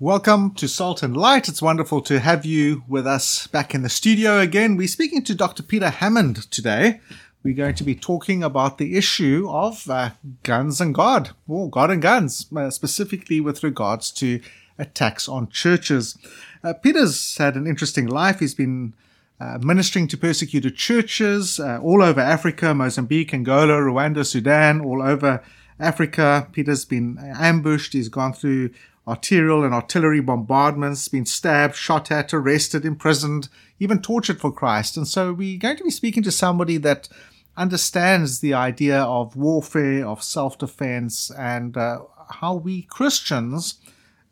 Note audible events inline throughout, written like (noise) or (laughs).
Welcome to Salt and Light. It's wonderful to have you with us back in the studio again. We're speaking to Dr. Peter Hammond today. We're going to be talking about the issue of uh, guns and God, or God and guns, uh, specifically with regards to attacks on churches. Uh, Peter's had an interesting life. He's been uh, ministering to persecuted churches uh, all over Africa, Mozambique, Angola, Rwanda, Sudan, all over Africa. Peter's been ambushed. He's gone through arterial and artillery bombardments, been stabbed, shot at, arrested, imprisoned, even tortured for Christ. And so we're going to be speaking to somebody that understands the idea of warfare, of self defense, and uh, how we Christians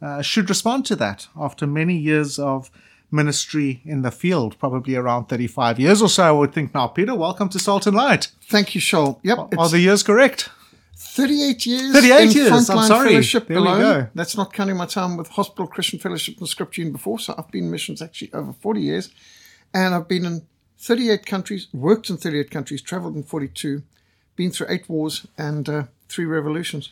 uh, should respond to that after many years of ministry in the field, probably around 35 years or so, I would think now. Peter, welcome to Salt and Light. Thank you, Shoal. Yep. Are the years correct? 38 years 38 in years, I'm frontline sorry. fellowship There we alone. go. That's not counting my time with Hospital Christian Fellowship and Scripture Union before. So I've been in missions actually over 40 years. And I've been in 38 countries, worked in 38 countries, traveled in 42, been through eight wars and uh, three revolutions.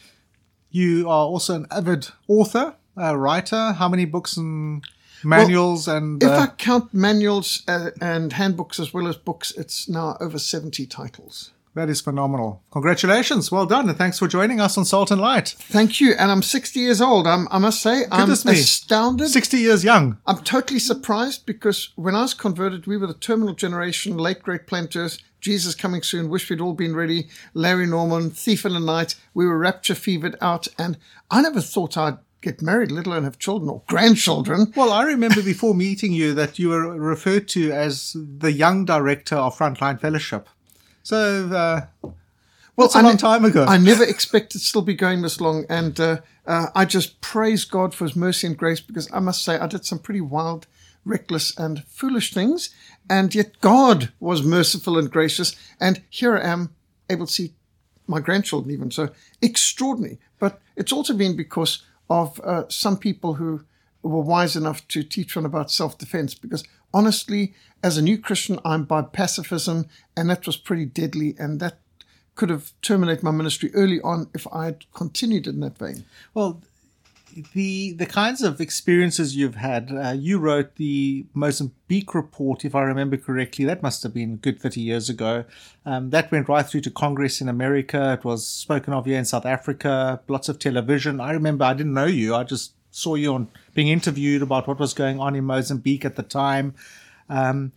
You are also an avid author, a writer. How many books and manuals and If uh, I count manuals uh, and handbooks as well as books, it's now over 70 titles. That is phenomenal. Congratulations. Well done. And thanks for joining us on Salt and Light. Thank you. And I'm 60 years old. I'm, I must say, Goodness I'm me. astounded. 60 years young. I'm totally surprised because when I was converted, we were the terminal generation, late great planters, Jesus coming soon, wish we'd all been ready, Larry Norman, Thief in the Night. We were rapture fevered out, and I never thought I'd get married, let alone have children or grandchildren. Well, I remember before meeting you that you were referred to as the young director of Frontline Fellowship. So, uh, Well, it's a I long ne- time ago. I never expected to still be going this long, and uh, uh, I just praise God for His mercy and grace because I must say I did some pretty wild, reckless, and foolish things, and yet God was merciful and gracious, and here I am able to see my grandchildren even so extraordinary. But it's also been because of uh, some people who were wise enough to teach one about self-defense. Because honestly, as a new Christian, I'm by pacifism, and that was pretty deadly, and that could have terminated my ministry early on if I had continued in that vein. well, the the kinds of experiences you've had, uh, you wrote the Mozambique report, if I remember correctly. That must have been good 30 years ago. Um, that went right through to Congress in America. It was spoken of here in South Africa, lots of television. I remember I didn't know you. I just saw you on being interviewed about what was going on in Mozambique at the time. Um,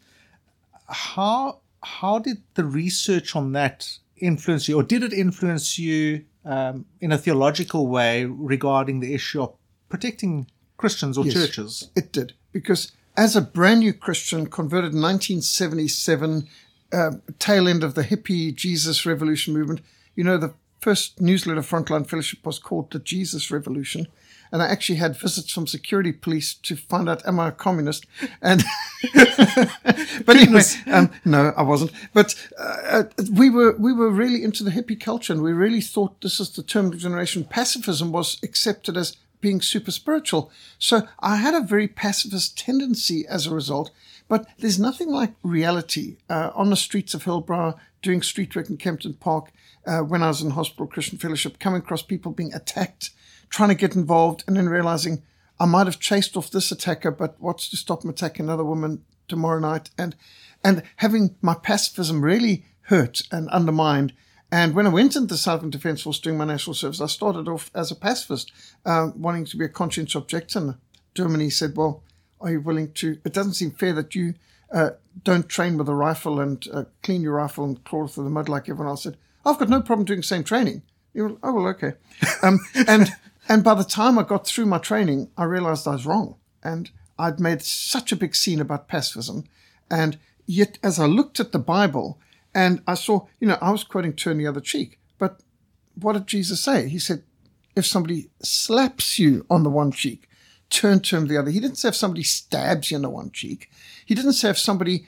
how how did the research on that influence you, or did it influence you um, in a theological way regarding the issue of protecting Christians or Yes. churches? It did. Because as a brand new Christian, converted in 1977, uh, tail end of the hippie Jesus Revolution movement, you know, the first newsletter Frontline Fellowship was called the Jesus Revolution. And I actually had visits from security police to find out, am I a communist? And, (laughs) but anyway, um, no, I wasn't. But uh, we were we were really into the hippie culture, and we really thought this is the terminal generation. Pacifism was accepted as being super spiritual. So I had a very pacifist tendency as a result. But there's nothing like reality uh, on the streets of Hillbrow, doing street work in Kempton Park, uh, when I was in Hospital Christian Fellowship, coming across people being attacked, trying to get involved, and then realizing I might have chased off this attacker, but what's to stop him attacking another woman tomorrow night? And and having my pacifism really hurt and undermined. And when I went into the Southern Defence Force doing my national service, I started off as a pacifist, uh, wanting to be a conscientious objector. And Germany said, "Well, are you willing to? It doesn't seem fair that you uh, don't train with a rifle and uh, clean your rifle and crawl through the mud like everyone else." I said, "I've got no problem doing the same training." Oh well, okay. Um, and and by the time I got through my training, I realised I was wrong, and I'd made such a big scene about pacifism, and yet as I looked at the Bible and I saw, you know, I was quoting "Turn the other cheek," but what did Jesus say? He said, "If somebody slaps you on the one cheek, turn to him the other." He didn't say if somebody stabs you on the one cheek. He didn't say if somebody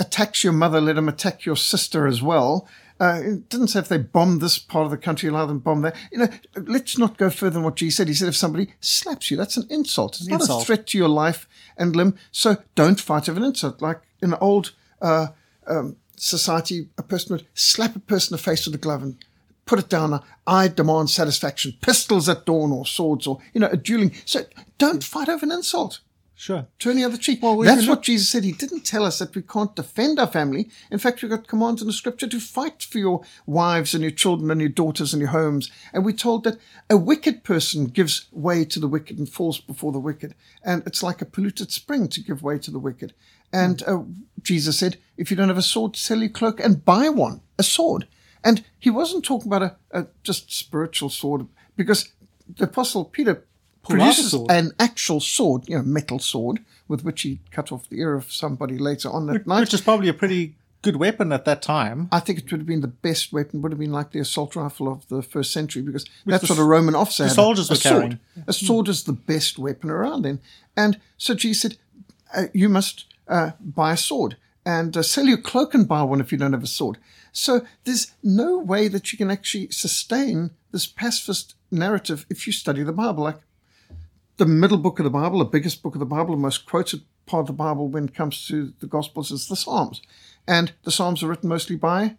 attacks your mother, let him attack your sister as well. Uh, it didn't say if they bomb this part of the country, allow them to bomb that. You know, let's not go further than what Jesus said. He said if somebody slaps you, that's an insult. It's not a threat to your life and limb. So don't fight over an insult. Like in the old uh, um, society, a person would slap a person in the face with a glove and put it down. I demand satisfaction. Pistols at dawn or swords or, you know, a dueling. So don't fight over an insult. Sure. Turn the other cheek. Well, we That's what Jesus said. He didn't tell us that we can't defend our family. In fact, we've got commands in the scripture to fight for your wives and your children and your daughters and your homes. And we're told that a wicked person gives way to the wicked and falls before the wicked. And it's like a polluted spring to give way to the wicked. And uh, Jesus said, if you don't have a sword, sell your cloak and buy one, a sword. And he wasn't talking about a, a just spiritual sword because the apostle Peter Pulled out a produces an actual sword, you know, metal sword, with which he cut off the ear of somebody later on that night. Which is probably a pretty good weapon at that time. I think it would have been the best weapon, would have been like the assault rifle of the first century, because that's the what a Roman officer the had. soldiers a were sword. carrying. A sword is the best weapon around then. And so Jesus said, uh, You must uh, buy a sword and uh, sell your cloak and buy one if you don't have a sword. So there's no way that you can actually sustain this pacifist narrative if you study the Bible. Like the middle book of the Bible, the biggest book of the Bible, the most quoted part of the Bible when it comes to the Gospels is the Psalms. And the Psalms are written mostly by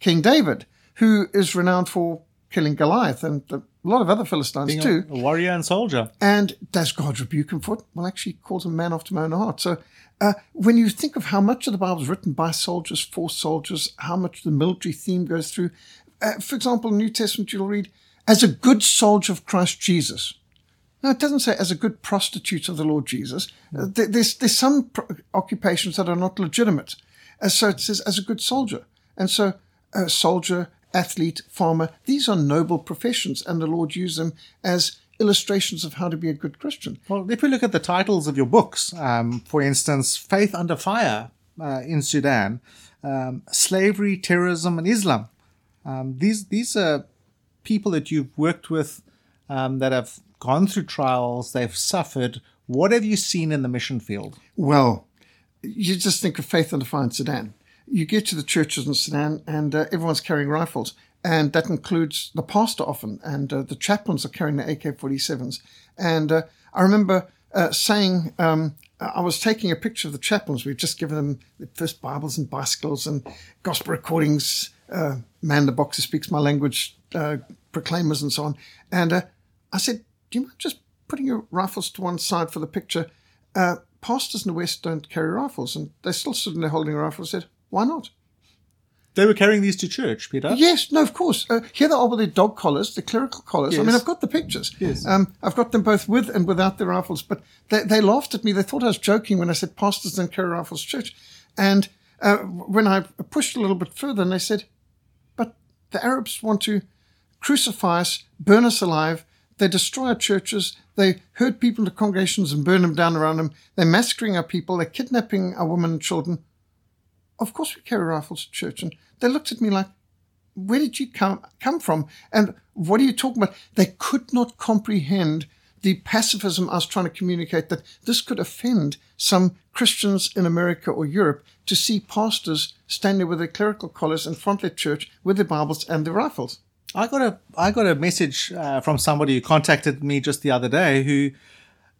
King David, who is renowned for killing Goliath and a lot of other Philistines Being too. a, warrior and soldier. And does God rebuke him for it? Well, actually, he calls him man after my own heart. So uh, when you think of how much of the Bible is written by soldiers, for soldiers, how much the military theme goes through, uh, for example, in the New Testament, you'll read, as a good soldier of Christ Jesus. No, it doesn't say as a good prostitute of the Lord Jesus. Uh, there's, there's some pro- occupations that are not legitimate. Uh, so it says as a good soldier. And so, uh, soldier, athlete, farmer, these are noble professions, and the Lord used them as illustrations of how to be a good Christian. Well, if we look at the titles of your books, um, for instance, Faith Under Fire uh, in Sudan, um, Slavery, Terrorism, and Islam. Um, these these are people that you've worked with um, that have gone through trials, they've suffered. What have you seen in the mission field? Well, you just think of Faith and Defiance Sudan. You get to the churches in Sudan, and uh, everyone's carrying rifles, and that includes the pastor often, and uh, the chaplains are carrying the AK-47s. And uh, I remember uh, saying, um, I was taking a picture of the chaplains. We've just given them the first Bibles and bicycles and gospel recordings. Uh, man, the boxer speaks my language, uh, proclaimers and so on. And I said, "Do you mind just putting your rifles to one side for the picture?" uh, pastors in the West don't carry rifles, and they still stood in there holding a rifle. and said, "Why not?" They were carrying these to church, Peter. Yes, no, of course. Uh, here they are with their dog collars, the clerical collars. Yes. I mean, I've got the pictures. Yes. Um, I've got them both with and without their rifles. But they, they laughed at me. They thought I was joking when I said pastors don't carry rifles to church. And uh, when I pushed a little bit further, and they said, "But the Arabs want to crucify us, burn us alive." They destroy our churches. They herd people into congregations and burn them down around them. They're massacring our people. They're kidnapping our women and children. Of course, we carry rifles to church. And they looked at me like, where did you come come from? And what are you talking about? They could not comprehend the pacifism I was trying to communicate that this could offend some Christians in America or Europe to see pastors standing with their clerical collars in front of their church with their Bibles and their rifles. I got a I got a message uh, from somebody who contacted me just the other day who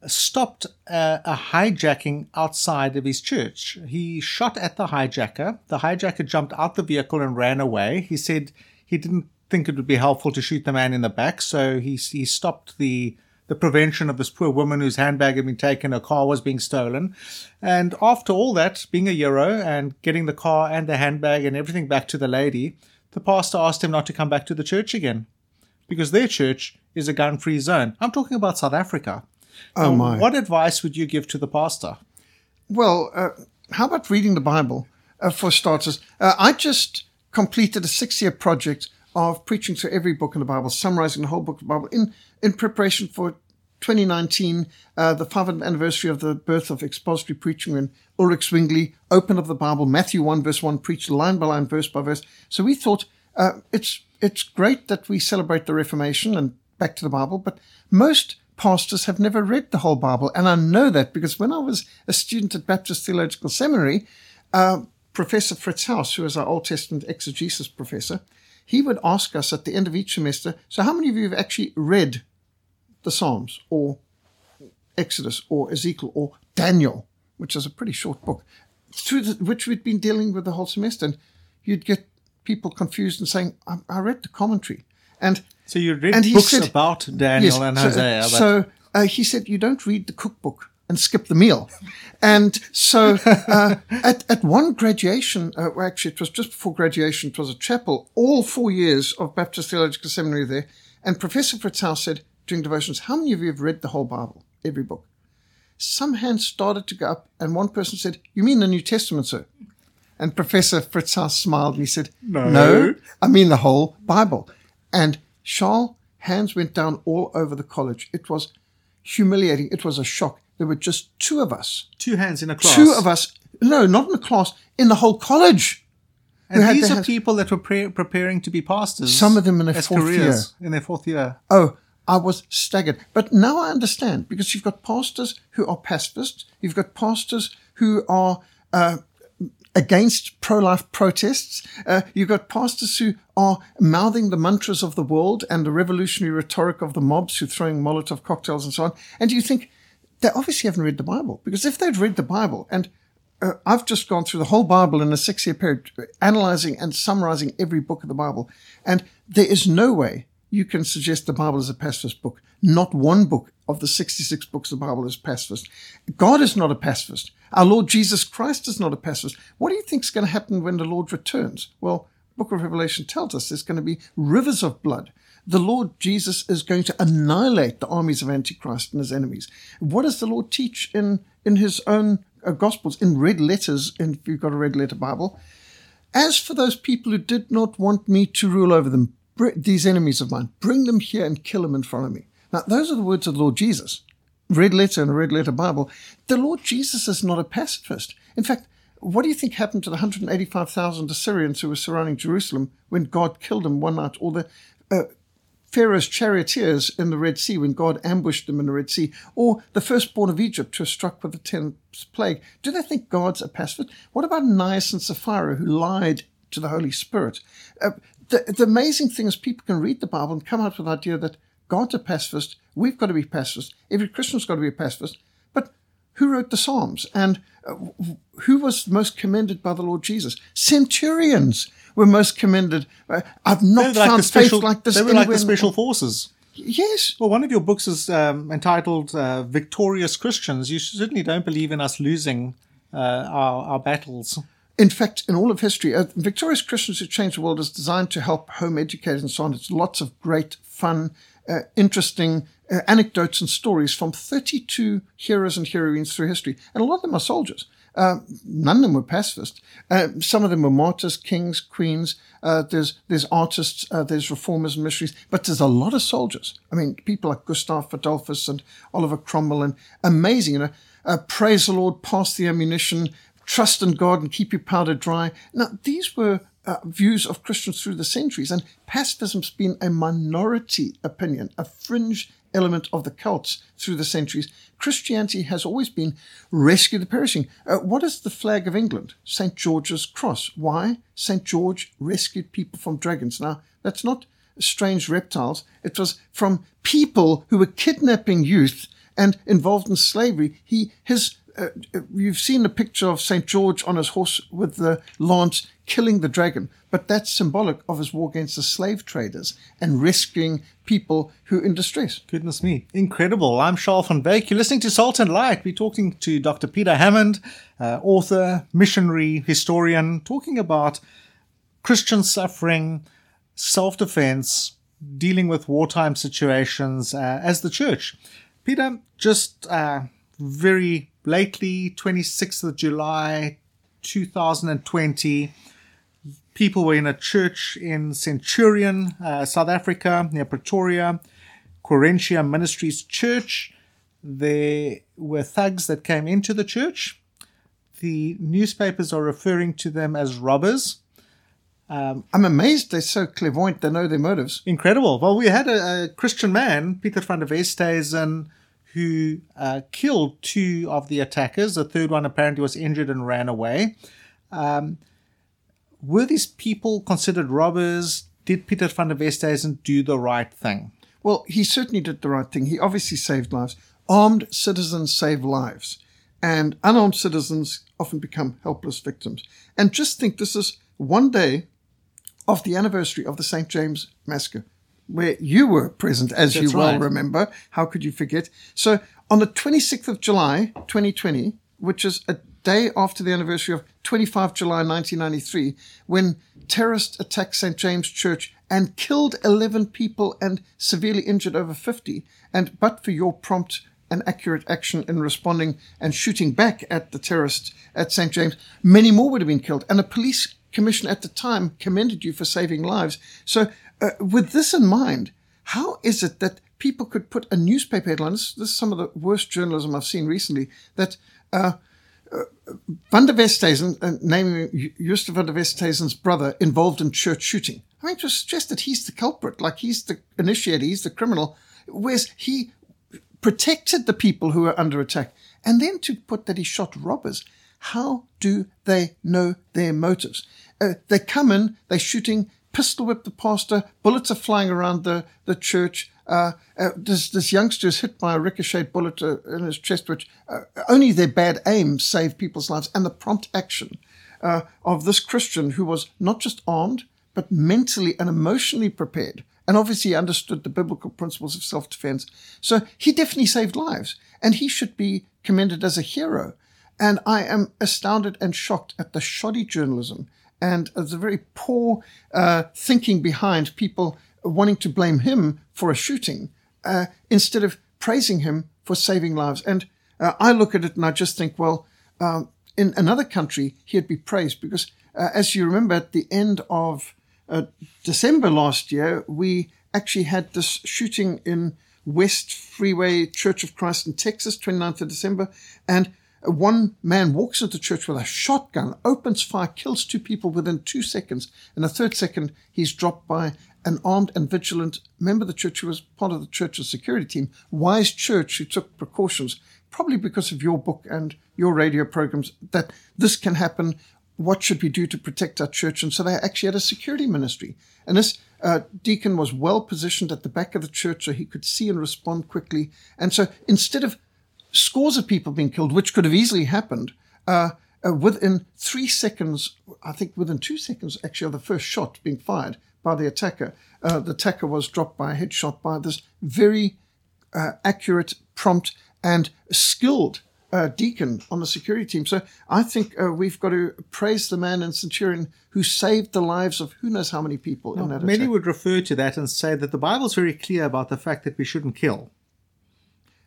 stopped a, a hijacking outside of his church. He shot at the hijacker. The hijacker jumped out the vehicle and ran away. He said he didn't think it would be helpful to shoot the man in the back, so he he stopped the the prevention of this poor woman whose handbag had been taken, her car was being stolen. And after all that, being a euro and getting the car and the handbag and everything back to the lady, the pastor asked him not to come back to the church again because their church is a gun free zone. I'm talking about South Africa. Oh, my. What advice would you give to the pastor? Well, uh, how about reading the Bible uh, for starters? Uh, I just completed a six year project of preaching through every book in the Bible, summarizing the whole book of the Bible in, in preparation for 2019, uh, the 500th anniversary of the birth of expository preaching when Ulrich Zwingli opened up the Bible, Matthew 1, verse 1, preached line by line, verse by verse. So we thought uh, it's, it's great that we celebrate the Reformation and back to the Bible, but most pastors have never read the whole Bible. And I know that because when I was a student at Baptist Theological Seminary, uh, Professor Fritz Haus, who is our Old Testament exegesis professor, he would ask us at the end of each semester, so how many of you have actually read the Psalms or Exodus or Ezekiel or Daniel, which is a pretty short book, through the, which we'd been dealing with the whole semester? And you'd get people confused and saying, I, I read the commentary. And So you read And books said- about Daniel and so, Hosea. but So uh, he said, you don't read the cookbook and skip the meal. And so uh, (laughs) at, at one graduation, uh, well, actually, it was just before graduation, it was a chapel, all four years of Baptist Theological Seminary there. And Professor Fritzau said during devotions, how many of you have read the whole Bible, every book? Some hands started to go up, and one person said, You mean the New Testament, sir? And Professor Fritzau smiled and he said, No. no I mean the whole Bible. And Charles, hands went down all over the college. It was humiliating. It was a shock. There were just two of us. two hands in a class. Two of us. No, not in a class, in the whole college. And these are hands- people that were pre- preparing to be pastors. Some of them in their fourth careers, In their fourth year. Oh, I was staggered. But now I understand because you've got pastors who are pacifists, you've got pastors who are uh, against pro life protests, uh, you've got pastors who are mouthing the mantras of the world and the revolutionary rhetoric of the mobs who are throwing Molotov cocktails and so on. And you think they obviously haven't read the Bible because if they'd read the Bible and uh, I've just gone through the whole Bible in a six year period, analyzing and summarizing every book of the Bible. And there is no way you can suggest the Bible is a pacifist book. Not one book of the 66 books of the Bible is pacifist. God is not a pacifist. Our Lord Jesus Christ is not a pacifist. What do you think is going to happen when the Lord returns? Well, the Book of Revelation tells us there's going to be rivers of blood. The Lord Jesus is going to annihilate the armies of Antichrist and his enemies. What does the Lord teach in, in his own uh, Gospels, in red letters, if you've got a red letter Bible? As for those people who did not want me to rule over them, these enemies of mine, bring them here and kill them in front of me. Now, those are the words of the Lord Jesus. Red letter and a red letter Bible. The Lord Jesus is not a pacifist. In fact, what do you think happened to the 185,000 Assyrians who were surrounding Jerusalem when God killed them one night? Or the uh, Pharaoh's charioteers in the Red Sea when God ambushed them in the Red Sea, or the firstborn of Egypt who were struck with the tenth plague. Do they think God's a pacifist? What about Ananias and Sapphira who lied to the Holy Spirit? Uh, the, the amazing thing is people can read the Bible and come out with the idea that God's a pacifist, we've got to be pacifist, every Christian's got to be a pacifist, but who wrote the Psalms and uh, who was most commended by the Lord Jesus? Centurions were most commended. Uh, I've not like found the special, faith like this they were like the special forces. Yes. Well, one of your books is um, entitled uh, Victorious Christians. You certainly don't believe in us losing uh, our, our battles. In fact, in all of history, uh, Victorious Christians Who Changed the World is designed to help home educators and so on. It's lots of great, fun, uh, interesting uh, anecdotes and stories from 32 heroes and heroines through history. And a lot of them are soldiers. Uh, none of them were pacifists. Uh, some of them were martyrs, kings, queens. Uh, there's there's artists, there's reformers and missionaries, but there's a lot of soldiers. I mean, people like Gustav Adolphus and Oliver Cromwell, and amazing. You know, praise the Lord, pass the ammunition, trust in God, and keep your powder dry. Now, these were uh, views of Christians through the centuries, and pacifism's been a minority opinion, a fringe element of the cults through the centuries. Christianity has always been rescue the perishing. Uh, what is the flag of England? St. George's cross. Why? St. George rescued people from dragons. Now, that's not strange reptiles. It was from people who were kidnapping youth and involved in slavery. He, his, uh, uh, you've seen the picture of St. George on his horse with the lance killing the dragon, but that's symbolic of his war against the slave traders and rescuing people who are in distress. Goodness me. Incredible. I'm Charles van Beek. You're listening to Salt and Light. We're talking to Dr. Peter Hammond, uh, author, missionary, historian, talking about Christian suffering, self defense, dealing with wartime situations uh, as the church. Peter, just uh, very lately, 26th of July 2020, people were in a church in Centurion, uh, South Africa, near Pretoria, Quarentia Ministries Church. There were thugs that came into the church. The newspapers are referring to them as robbers. I'm amazed they're so clairvoyant, they know their motives. Incredible. Well, we had a, a Christian man, Peter van der Westhuizen, who uh, killed two of the attackers. The third one apparently was injured and ran away. Um, were these people considered robbers? Did Peter van der Westhuizen do the right thing? Well, he certainly did the right thing. He obviously saved lives. Armed citizens save lives, and unarmed citizens often become helpless victims. And just think this is one day of the anniversary of the St. James Massacre. Where you were present, as That's you well right. remember. How could you forget? So on the 26th of July, 2020, which is a day after the anniversary of 25 July 1993, when terrorists attacked St. James Church and killed 11 people and severely injured over 50, and but for your prompt and accurate action in responding and shooting back at the terrorists at St. James, many more would have been killed. And the police commission at the time commended you for saving lives. So, uh, with this in mind, how is it that people could put a newspaper headline? This, this is some of the worst journalism I've seen recently. That uh, uh, Van der Westhuizen, uh, naming Justus van der Westhuizen's brother, involved in church shooting. I mean, to suggest that he's the culprit, like he's the initiator, he's the criminal, whereas he protected the people who were under attack. And then to put that he shot robbers. How do they know their motives? Uh, they come in, they're shooting, pistol whip the pastor, bullets are flying around the, the church. Uh, uh, this, this youngster is hit by a ricocheted bullet uh, in his chest, which uh, only their bad aim saved people's lives, and the prompt action uh, of this Christian who was not just armed, but mentally and emotionally prepared. And obviously understood the biblical principles of self defense. So he definitely saved lives, and he should be commended as a hero. And I am astounded and shocked at the shoddy journalism and the very poor uh, thinking behind people wanting to blame him for a shooting uh, instead of praising him for saving lives. And uh, I look at it and I just think, well, um, in another country, he'd be praised because, uh, as you remember, at the end of uh, December last year, we actually had this shooting in West Freeway Church of Christ in Texas, 29th of December. And one man walks into church with a shotgun, opens fire, kills two people within two seconds. In a third second, he's dropped by an armed and vigilant member of the church who was part of the church's security team, Wise Church, who took precautions, probably because of your book and your radio programs, that this can happen. What should we do to protect our church? And so they actually had a security ministry. And this uh, deacon was well positioned at the back of the church so he could see and respond quickly. And so instead of scores of people being killed, which could have easily happened, uh, uh, within three seconds, I think within two seconds, actually, of the first shot being fired by the attacker, uh, the attacker was dropped by a headshot by this very uh, accurate, prompt, and skilled uh, deacon on the security team. So I think uh, we've got to praise the man in Centurion who saved the lives of who knows how many people in that Many attack. would refer to that and say that the Bible's very clear about the fact that we shouldn't kill.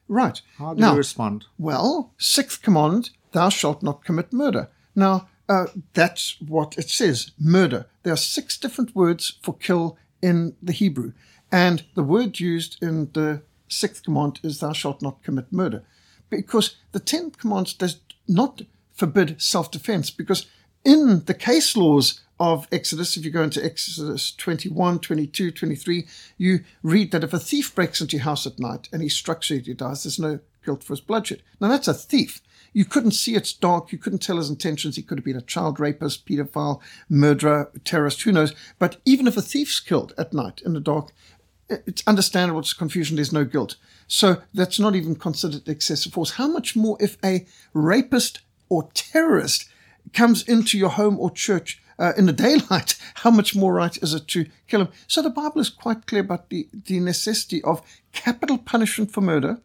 Right. How do now, you respond? Well, sixth command, thou shalt not commit murder. Now, uh, that's what it says, murder. There are six different words for kill in the Hebrew. And the word used in the sixth command is thou shalt not commit murder. Because the tenth command does not forbid self-defense because in the case laws of Exodus, if you go into Exodus 21, 22, 23, you read that if a thief breaks into your house at night and he strikes you, he dies, there's no guilt for his bloodshed. Now that's a thief. You couldn't see it's dark. You couldn't tell his intentions. He could have been a child rapist, pedophile, murderer, terrorist, who knows. But even if a thief's killed at night in the dark, it's understandable. It's confusion. There's no guilt. So that's not even considered excessive force. How much more if a rapist or terrorist comes into your home or church uh, in the (laughs) daylight, how much more right is it to kill him? So the Bible is quite clear about the, the necessity of capital punishment for murder,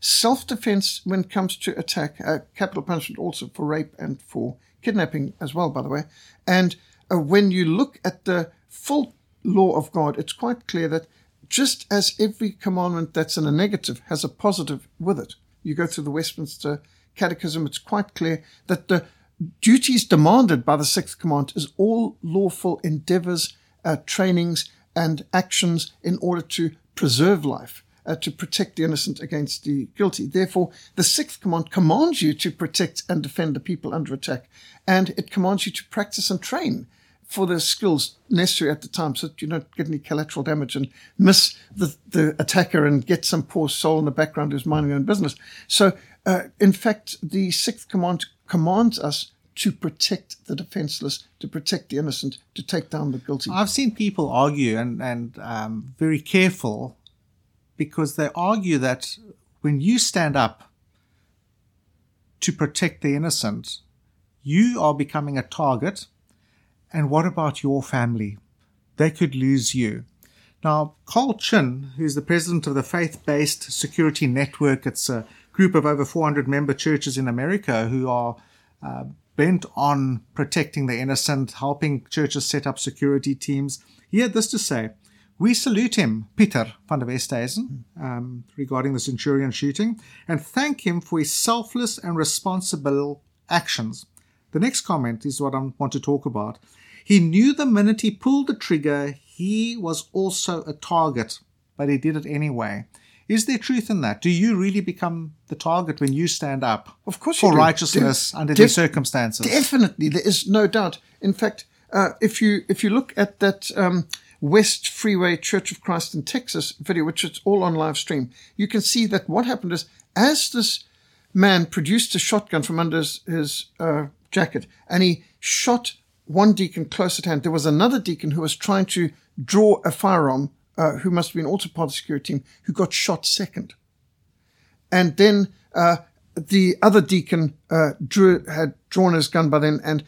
self defense when it comes to attack, uh, capital punishment also for rape and for kidnapping as well, by the way. And uh, when you look at the full law of God, it's quite clear that just as every commandment that's in a negative has a positive with it, you go through the Westminster Catechism, it's quite clear that the duties demanded by the sixth command is all lawful endeavors, uh, trainings, and actions in order to preserve life, uh, to protect the innocent against the guilty. Therefore, the sixth command commands you to protect and defend the people under attack, and it commands you to practice and train for the skills necessary at the time so that you don't get any collateral damage and miss the, the attacker and get some poor soul in the background who's minding their own business. So, uh, in fact, the sixth command commands us to protect the defenseless, to protect the innocent, to take down the guilty. I've seen people argue and, and um, very careful because they argue that when you stand up to protect the innocent, you are becoming a target. And what about your family? They could lose you. Now, Carl Chinn, who's the president of the Faith Based Security Network, it's a group of over 400 member churches in America who are uh, bent on protecting the innocent, helping churches set up security teams. He had this to say We salute him, Peter van der Westhuizen, um, regarding the Centurion shooting, and thank him for his selfless and responsible actions. The next comment is what I want to talk about. He knew the minute he pulled the trigger, he was also a target, but he did it anyway. Is there truth in that? Do you really become the target when you stand up Of course, for righteousness De- under def- these circumstances? Definitely, there is no doubt. In fact, uh, if you if you look at that um, West Freeway Church of Christ in Texas video, which is all on live stream, you can see that what happened is as this man produced a shotgun from under his, his uh, jacket and he shot one deacon close at hand. There was another deacon who was trying to draw a firearm, uh, who must have been also part of the security team, who got shot second. And then uh, the other deacon uh, drew had drawn his gun by then and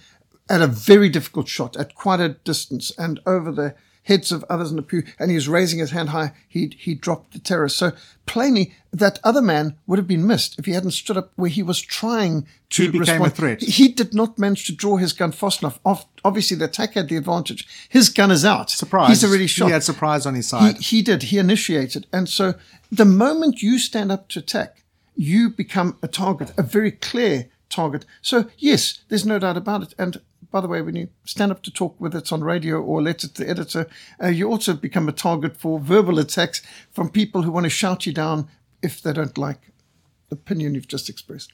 at a very difficult shot at quite a distance and over the heads of others in the pew and he was raising his hand high he he dropped the terrorist so plainly that other man would have been missed if he hadn't stood up where he was trying to He became a threat. he did not manage to draw his gun fast enough Ob- obviously the attack had the advantage his gun is out surprise. he's already shot He had surprise on his he, side. he did. He initiated. And so the moment you stand up to attack, you become a target, a very clear target. So, yes, there's no doubt about it. And by the way, when you stand up to talk, whether it's on radio or letter to the editor, uh, you also become a target for verbal attacks from people who want to shout you down if they don't like the opinion you've just expressed.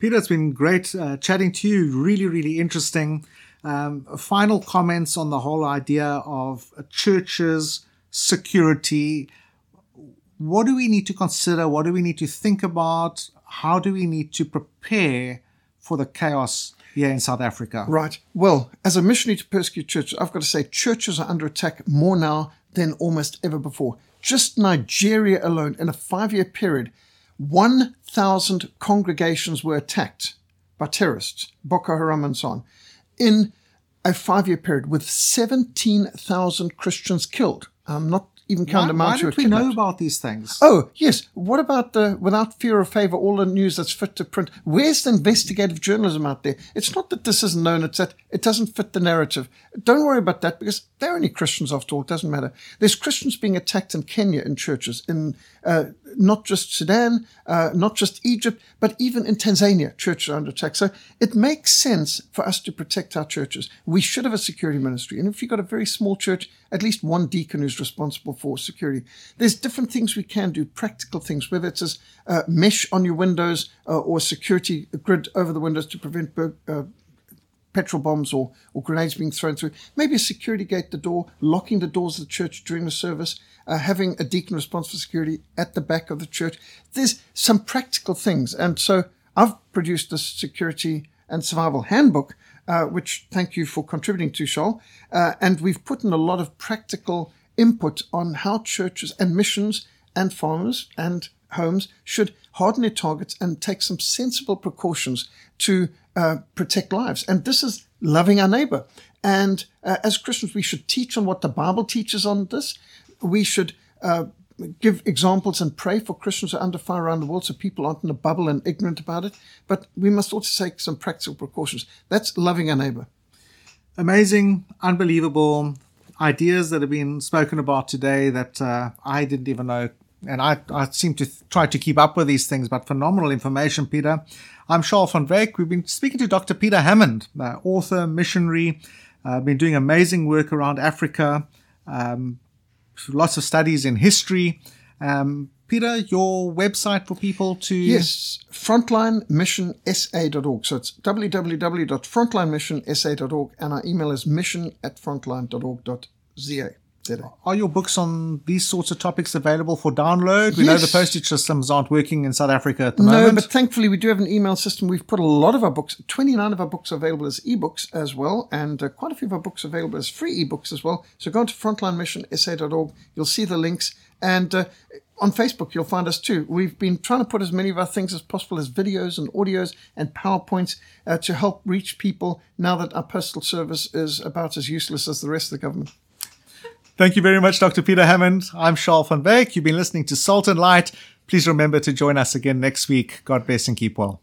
Peter, it's been great uh, chatting to you. Really, really interesting. Um, final comments on the whole idea of churches, security. What do we need to consider? What do we need to think about? How do we need to prepare for the chaos here in South Africa? Right. Well, as a missionary to persecuted churches, I've got to say churches are under attack more now than almost ever before. Just Nigeria alone, in a five year period, 1,000 congregations were attacked by terrorists, Boko Haram and so on, in a five year period with 17,000 Christians killed. I'm not even Why, counting the why don't we know about these things? Oh, yes. What about the without fear or favor, all the news that's fit to print? Where's the investigative journalism out there? It's not that this isn't known, it's that it doesn't fit the narrative. Don't worry about that because they're only Christians after all. It doesn't matter. There's Christians being attacked in Kenya in churches, in uh, not just Sudan, uh, not just Egypt, but even in Tanzania, churches are under attack. So it makes sense for us to protect our churches. We should have a security ministry. And if you've got a very small church, at least one deacon who's responsible for security. There's different things we can do, practical things, whether it's as uh, mesh on your windows uh, or security grid over the windows to prevent bur- uh, petrol bombs or, or grenades being thrown through. Maybe a security gate at the door, locking the doors of the church during the service, uh, having a deacon responsible for security at the back of the church. There's some practical things. And so I've produced this security and survival handbook, uh, which thank you for contributing to, Shaul. Uh, and we've put in a lot of practical input on how churches and missions and farmers and homes should harden their targets and take some sensible precautions to uh, protect lives. And this is loving our neighbor. And uh, as Christians, we should teach on what the Bible teaches on this. We should uh, give examples and pray for Christians who are under fire around the world so people aren't in a bubble and ignorant about it. But we must also take some practical precautions. That's loving our neighbor. amazing, unbelievable ideas that have been spoken about today that uh, I didn't even know. And I, I seem to th- try to keep up with these things, but phenomenal information, Peter. I'm Charles van Wyk. We've been speaking to Dr. Peter Hammond, uh, author, missionary, uh, been doing amazing work around Africa, um, lots of studies in history. Um, Peter, your website for people to. Yes, frontlinemissionsa.org. So it's www.frontlinemissionsa.org, and our email is mission at frontline.org.za. Are your books on these sorts of topics available for download? We know the postage systems aren't working in South Africa at the No, moment. but thankfully we do have an email system. We've put a lot of our books, 29 of our books available as ebooks as well, and uh, quite a few of our books available as free ebooks as well. So go on to frontlinemissionsa.org. You'll see the links. And uh, on Facebook, you'll find us too. We've been trying to put as many of our things as possible as videos and audios and PowerPoints uh, to help reach people now that our postal service is about as useless as the rest of the government. Thank you very much, Dr. Peter Hammond. I'm Charles van Wyk. You've been listening to Salt and Light. Please remember to join us again next week. God bless and keep well.